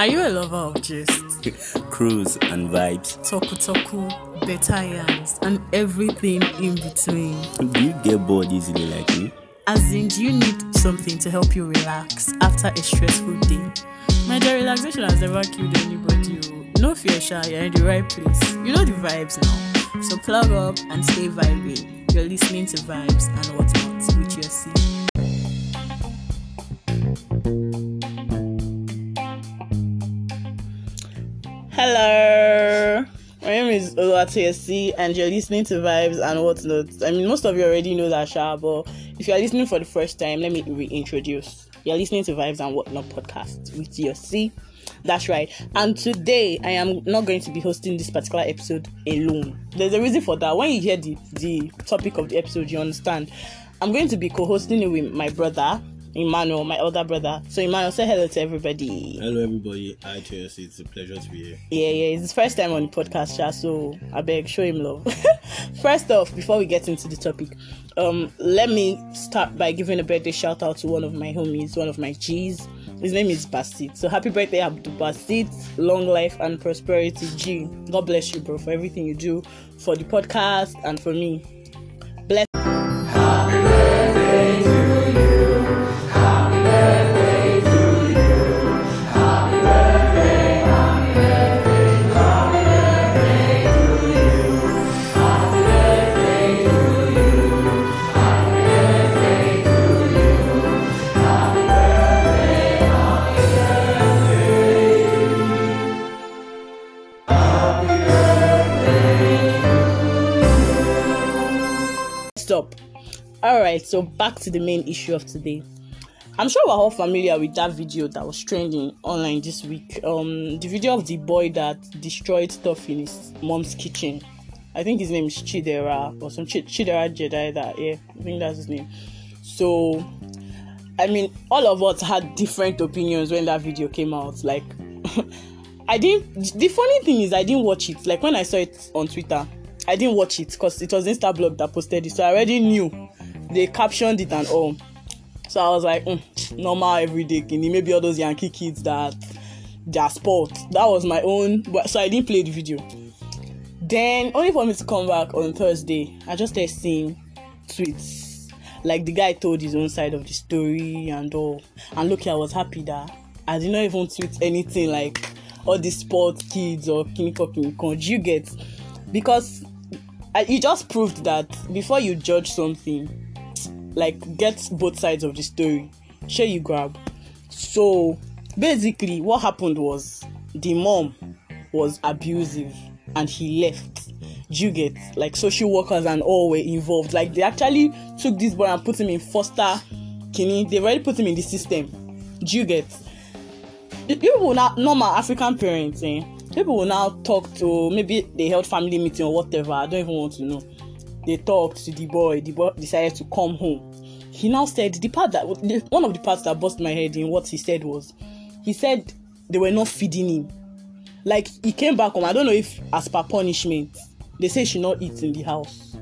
Are you a lover of gist? Cruise and vibes. Toku toku, better yarns, and everything in between. Do you get bored easily like me? As in, do you need something to help you relax after a stressful day? My dear, relaxation has never killed anybody. oh. No fear, Sha, you're in the right place. You know the vibes now. So plug up and stay vibing. You're listening to Vibes and whatnot with your C. Hello. My name is Oluwatoyosi and you're listening to Vibes and whatnot. I mean, most of you already know that, Sha, but if you're listening for the first time, let me reintroduce. You're listening to Vibes and Whatnot podcast with your C. That's right. And today, I am not going to be hosting this particular episode alone. There's a reason for that. When you hear the, the topic of the episode, you understand. I'm going to be co hosting it with my brother, Emmanuel, my older brother. So, Emmanuel, say hello to everybody. Hello, everybody. Hi, Chelsea. It's a pleasure to be here. Yeah, yeah, it's his first time on the podcast, Sha, so I beg, show him love. first off, before we get into the topic, um, let me start by giving a birthday shout out to one of my homies, one of my G's. His name is Basit. So happy birthday, Abdul Basit. Long life and prosperity, G. God bless you, bro, for everything you do for the podcast and for me. All right, so back to the main issue of today. I'm sure we're all familiar with that video that was trending online this week. Um, the video of the boy that destroyed stuff in his mom's kitchen. I think his name is Chidera or some Ch- Chidera Jedi. That yeah, I think that's his name. So, I mean, all of us had different opinions when that video came out. Like, I didn't. The funny thing is, I didn't watch it. Like when I saw it on Twitter, I didn't watch it because it was Instablog that posted it, so I already knew they captioned it and all. So I was like, mm, normal everyday kini. Maybe all those Yankee kids that their sport. That was my own. But so I didn't play the video. Then only for me to come back on Thursday, I just started seeing tweets. Like the guy told his own side of the story and all. And look, I was happy that I did not even tweet anything like all these sport kids or kiniko kiniko. Do you get? Because it just proved that before you judge something, like get both sides of the story. Share you grab. So basically, what happened was the mom was abusive and he left. You get like social workers and all were involved? Like they actually took this boy and put him in foster kini. They already put him in the system. You get? People will now normal African parents, eh? People will now talk to maybe they held family meeting or whatever. I don't even want to know. They talked to the boy. The boy decided to come home. He now said the part that one of the parts that bust my head in what he said was, he said they were not feeding him. Like he came back home. I don't know if as per punishment, they say he should not eat in the house.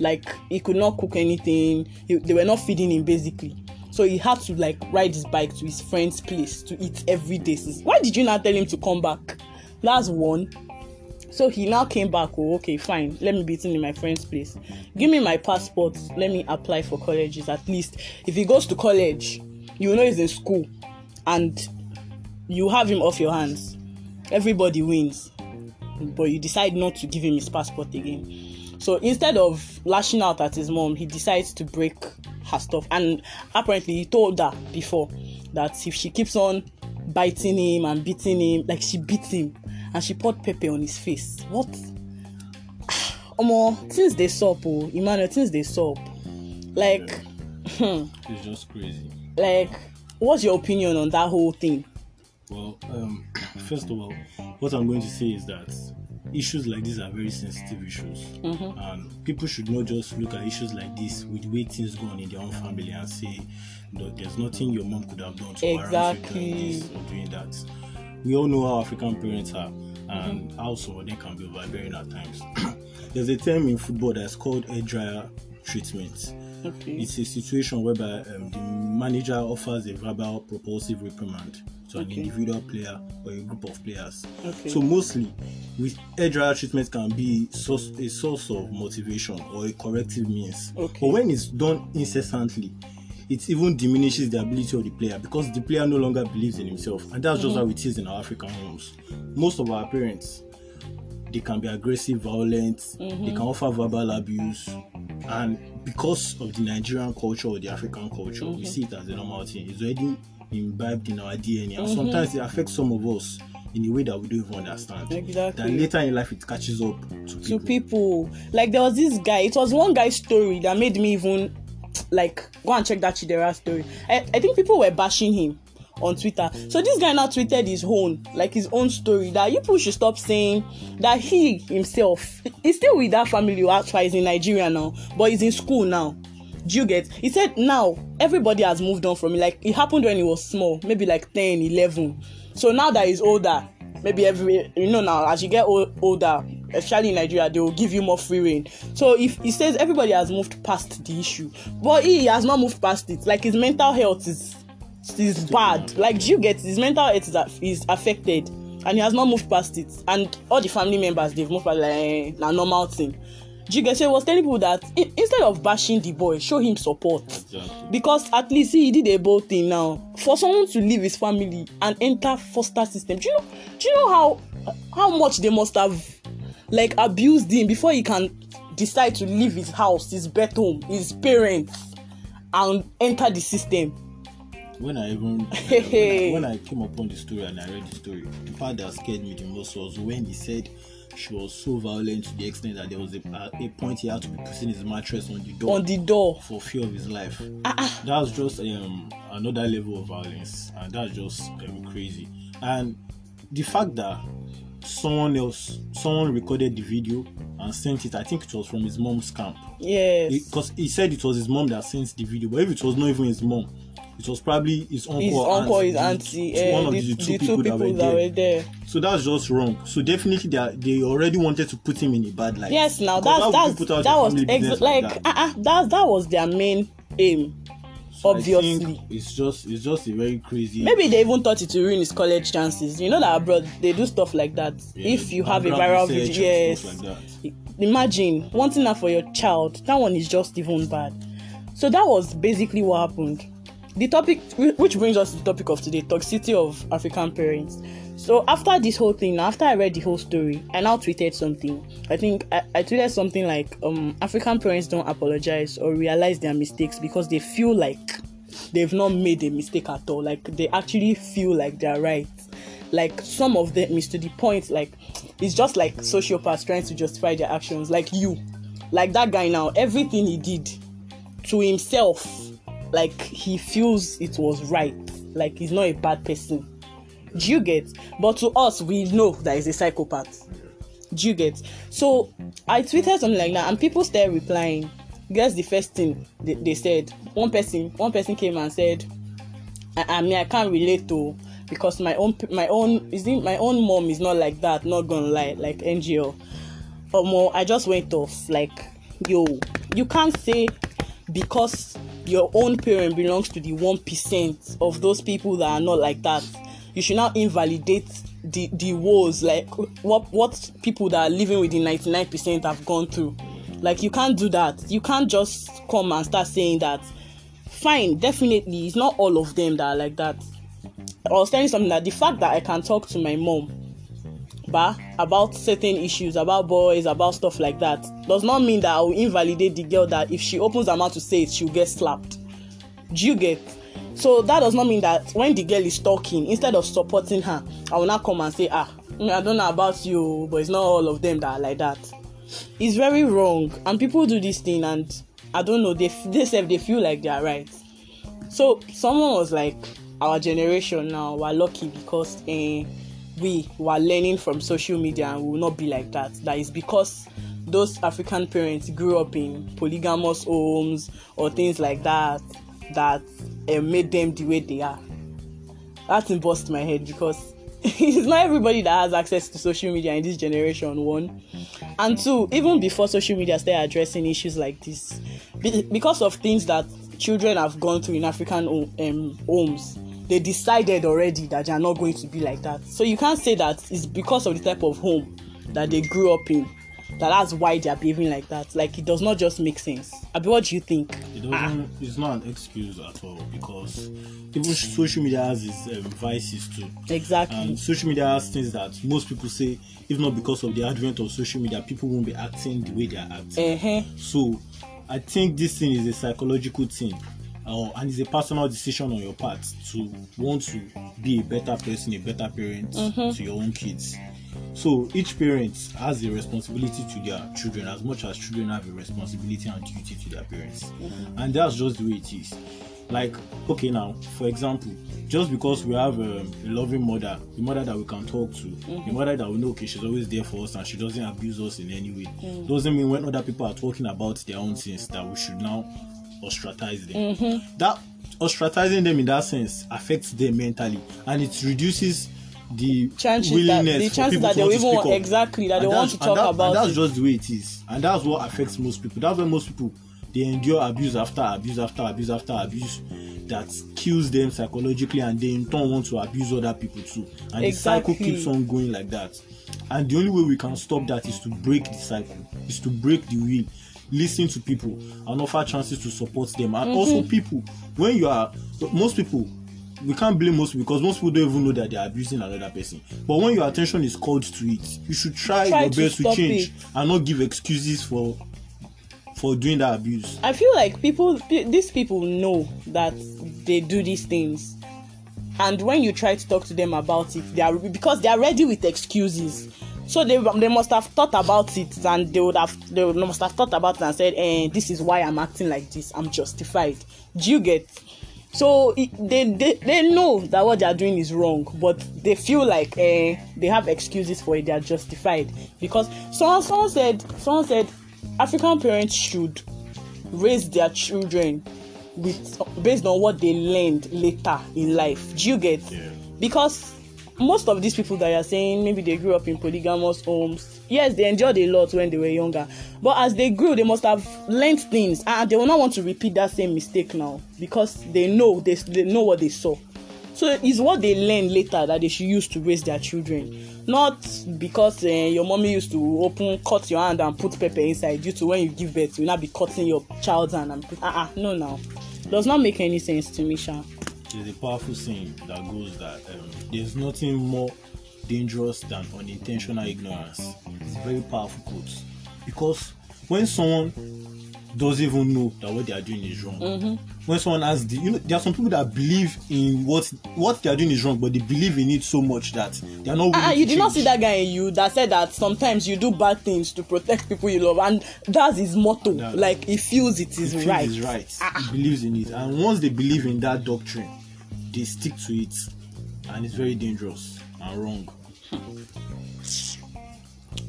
Like he could not cook anything. He, they were not feeding him basically. So he had to like ride his bike to his friend's place to eat every day. Since why did you not tell him to come back? That's one. So he now came back. Oh, okay, fine. Let me be in my friend's place. Give me my passport. Let me apply for colleges. At least if he goes to college, you know he's in school, and you have him off your hands. Everybody wins, but you decide not to give him his passport again. So instead of lashing out at his mom, he decides to break her stuff. And apparently, he told her before that if she keeps on biting him and beating him, like she beat him and she poured pepper on his face. What? Omo, things they sup, oh, Emmanuel, things they sup. Like, hmm, It's just crazy. like, what's your opinion on that whole thing? Well, um, first of all, what I'm going to say is that issues like these are very sensitive issues, and people should not just look at issues like this with way things go on in their own family and say, there's nothing your mom could have done to warrant you Exactly. doing this or doing that. We all know how African parents are and how some of them can be overbearing at times. there's a term in football that's called hair dryer treatment. Okay. It's a situation whereby um, the manager offers a verbal propulsive reprimand to to an individual player or a group of players. Okay. So mostly, with hair dryer treatment can be source, a source of motivation or a corrective means. Okay. But when it's done incessantly, it even diminishes the ability of the player because the player no longer believes in himself, and that's just mm-hmm. how it is in our African homes. Most of our parents, they can be aggressive, violent, they mm-hmm. can offer verbal abuse, and because of the Nigerian culture or the African culture, we mm-hmm. see it as a normal thing. It's already imbibed in our DNA, and sometimes it affects some of us in a way that we don't even understand. Exactly. That later in life it catches up to to people. people. Like there was this guy. It was one guy's story that made me even like go and check that Chidera story. I, I think people were bashing him on Twitter. So this guy now tweeted his own, like his own story that you people should stop saying that he himself is still with that family. That's why he's in Nigeria now, but he's in school now. Do you get? He said now everybody has moved on from it. Like it happened when he was small, maybe like 10, 11. So now that he's older, maybe every you know now as you get old, older especially in nigeria they will give you more free reign. So if he says everybody has moved past the issue but he has not moved past it like his mental health is is bad. like do you get his mental health is, is affected and he has not moved past it and all the family members they've moved past like eh, na normal thing. He was telling people that instead of bashing the boy show him support. Exactly. because at least he did a bold thing now. For someone to leave his family and enter foster system do you know do you know how how much they must have like abused him before he can decide to leave his house his birth home his parents and enter the system when I even when, I, when I came upon the story and I read the story, the part that scared me the most was when he said she was so violent to the extent that there was a, a, point he had to be putting his mattress on the door on the door for fear of his life. Ah, That's just um, another level of violence, and that's just um, crazy. And the fact that someone else, someone recorded the video and sent it, I think it was from his mom's camp yes because he said it was his mom that sent the video, but if it was not even his mom, it was probably his uncle, his uncle his auntie the- eh, one of the, the, the two, people, that, were, there. there So that's just wrong. So definitely they, are, they already wanted to put him in a bad light. yes now that's that's that was ex- business like that? uh-uh, that that was their main aim obviously. it's just it's just a very crazy. maybe they even thought it will ruin his college chances. You know that abroad they do stuff like that. Yeah, if you have a viral video yes. like imagine wanting that for your child that one is just even bad. So that was basically what happened the topic which brings us to the topic of today toxicity of african parents. So after this whole thing after i read the whole story i now tweeted something. I think i, I tweeted something like um african parents don't apologize or realize their mistakes because they feel like they've not made a mistake at all. Like they actually feel like they're right. Like some of them is to the point like it's just like sociopaths trying to justify their actions. Like you. Like that guy now everything he did to himself like he feels it was right. Like he's not a bad person. Do you get? But to us we know that he's a psychopath. Do you get? So i tweeted something like that and people started replying. Guess the first thing they, they said. One person one person came and said I, I mean I can't relate to because my own my own is it my own mom is not like that not gonna lie like NGO or more I just went off like yo you can't say because your own parent belongs to the one percent of those people that are not like that. You should now invalidate the the woes like what what people that are living with the 99 percent have gone through. Like you can't do that. You can't just come and start saying that. Fine definitely it's not all of them that are like that. I was telling something that the fact that i can talk to my mom ba about certain issues about boys about stuff like that does not mean that i will invalidate the girl that if she opens her mouth to say it she'll get slapped. Do you get? So that does not mean that when the girl is talking instead of supporting her i will not come and say ah mm, i don't know about you but it's not all of them that are like that. It's very wrong and people do this thing and i don't know they they self they feel like they are right. So someone was like our generation now we're lucky because eh, we were learning from social media and we will not be like that. That is because those african parents grew up in polygamous homes or things like that that eh, made them the way they are. That's thing bust my head because it's not everybody that has access to social media in this generation one. And two even before social media started addressing issues like this because of things that children have gone through in african um, homes they decided already that they are not going to be like that. So you can't say that it's because of the type of home that they grew up in that that's why they are behaving like that. Like it does not just make sense. Abi, what do you think? It doesn't. It's not an excuse at all because even social media has its um, vices too. Exactly. And social media has things that most people say, if not because of the advent of social media, people won't be acting the way they are acting. Uh-huh. So, I think this thing is a psychological thing, uh, and it's a personal decision on your part to want to be a better person, a better parent to your own kids. So each parent has a responsibility to their children as much as children have a responsibility and duty to their parents, and that's just the way it is. Like, okay, now for example, just because we have um, a loving mother, the mother that we can talk to, the mother that we know, okay, she's always there for us and she doesn't abuse us in any way, doesn't mean when other people are talking about their own sins that we should now ostracize them. Mm-hmm. That ostracizing them in that sense affects them mentally and it reduces the Chances that willingness the for chances that they want even speak want exactly that they want to and talk that- about and that's it. just the way it is. And that's what affects most people. That's why most people they endure abuse after abuse after abuse after abuse that kills them psychologically and they in turn want to abuse other people too. And the cycle keeps on going like that. And the only way we can stop that is to break the cycle is to break the wheel listen to people and offer chances to support them and also Mm-hmm. people when you are most people we can't blame most people because most people don't even know that they are abusing another person but when your attention is called to it you should try, Try your to best to change it. and not give excuses for for doing that abuse I feel like people, pe- these people know that they do these things, and when you try to talk to them about it, they are because they are ready with excuses. So they they must have thought about it, and they would have they must have thought about it and said, eh, "This is why I'm acting like this. I'm justified." Do you get? So it, they, they they know that what they are doing is wrong, but they feel like eh, they have excuses for it. They are justified because someone someone said someone said African parents should raise their children with based on what they learned later in life. Do you get? Yeah. Because most of these people that you're saying maybe they grew up in polygamous homes. Yes, they enjoyed a lot when they were younger, but as they grew, they must have learned things, and they will not want to repeat that same mistake now because they know they, they know what they saw. So it's what they learn later that they should use to raise their children, not because uh, your mommy used to open cut your hand and put pepper inside. Due to when you give birth, you will not be cutting your child's hand and put. Ah, uh no, now does not make any sense to me, Sha. There's a powerful saying that goes that um, there's nothing more dangerous than unintentional ignorance. It's a very powerful quote because when someone doesn't even know that what they are doing is wrong, Mm-hmm. when someone has the, you know, there are some people that believe in what what they are doing is wrong, but they believe in it so much that they are not. Ah, willing you did not see change. that guy in you that said that sometimes you do bad things to protect people you love, and that's his motto. That- like he feels it is He feels right. Is right. Ah. He believes in it, and once they believe in that doctrine, they stick to it, and it's very dangerous and wrong.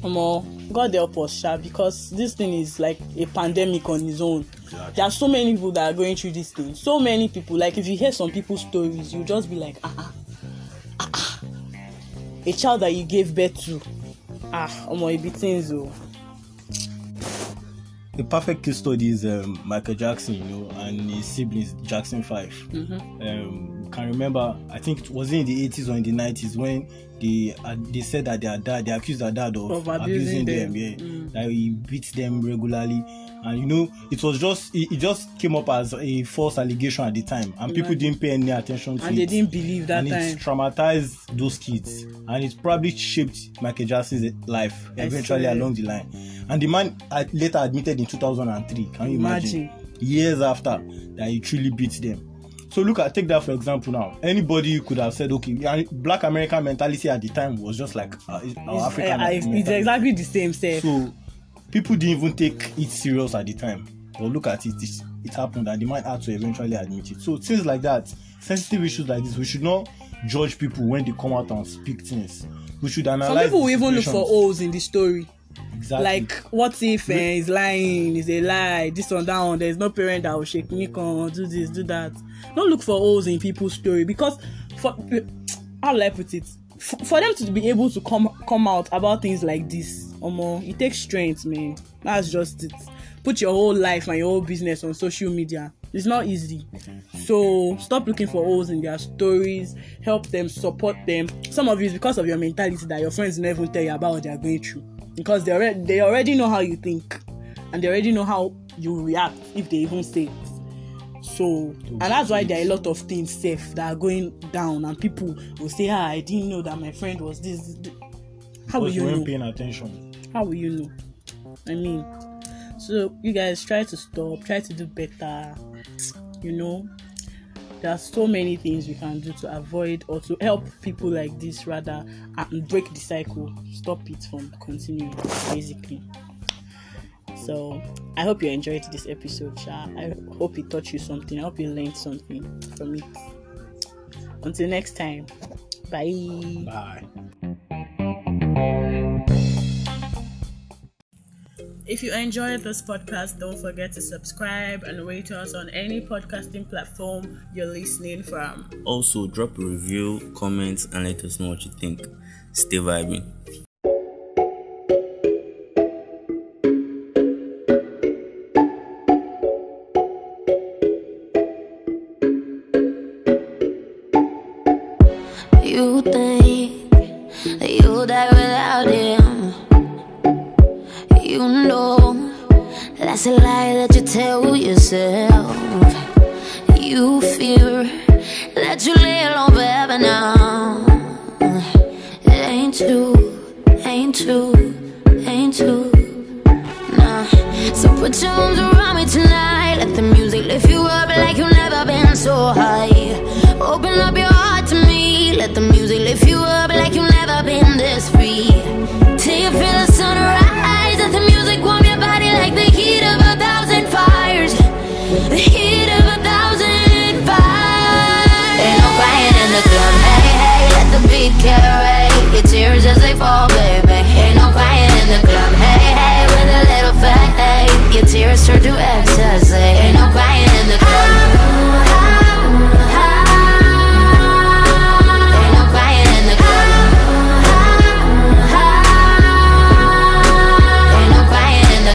Omo, God help us, Sha, because this thing is like a pandemic on its own. Exactly. There are so many people that are going through this thing. So many people. Like if you hear some people's stories, you just be like, ah, ah, ah, ah. a child that you gave birth to. Ah, omo, be things oh. The perfect case study is um, Michael Jackson, you know, and his siblings, Jackson 5 Mm-hmm. Um, can remember, I think it was in the 80s or in the 90s when they uh, they said that their dad, they accused their dad of, Of abusing, abusing them, them. yeah, Mm. that he beat them regularly, and you know, it was just it, it just came up as a false allegation at the time, and people Imagine. didn't pay any attention to And it. And they didn't believe that and time. it traumatized those kids and it probably shaped Michael Jackson's life I eventually along the line. And the man later admitted in 2003. Can you imagine? Imagine. Years after that he truly beat them. So look at take that for example now. Anybody could have said, okay, black American mentality at the time was just like uh, it's our It's, African eh, it's mentality. exactly the same, sir. So people didn't even take it serious at the time. But look at it, it, it happened and the man had to eventually admit it. So things like that, sensitive issues like this, we should not judge people when they come out and speak things. We should analyze. Some people will even look for holes in the story. Exactly. like what if uh, he's lying is a lie this one that one there's no parent that will shake me come do this do that don't look for holes in people's story because for how will i put it for, for them to be able to come come out about things like this omo it takes strength man that's just it put your whole life and your whole business on social media It's not easy. So stop looking for holes in their stories. Help them, support them. Some of you, because of your mentality that your friends never tell you about what they are going through, because they already they already know how you think, and they already know how you react if they even say it. So, and that's why there are a lot of things safe that are going down, and people will say, "Ah, I didn't know that my friend was this." How will you you know? paying attention. how will you know i mean so you guys try to stop try to do better you know there are so many things we can do to avoid or to help people like this rather and break the cycle. Stop it from continuing basically. So i hope you enjoyed this episode Sha. i hope it taught you something. I hope you learned something from it. Until next time. Bye. Bye. If you enjoyed this podcast, don't forget to subscribe and rate us on any podcasting platform you're listening from. Also, drop a review, comment, and let us know what you think. Stay vibing. You think that you'll die without him. That's a lie that you tell yourself. You fear that you lay alone forever now. It ain't true, ain't true, ain't true. Nah. So put your arms around me tonight. Let the music lift you up like you sure do X.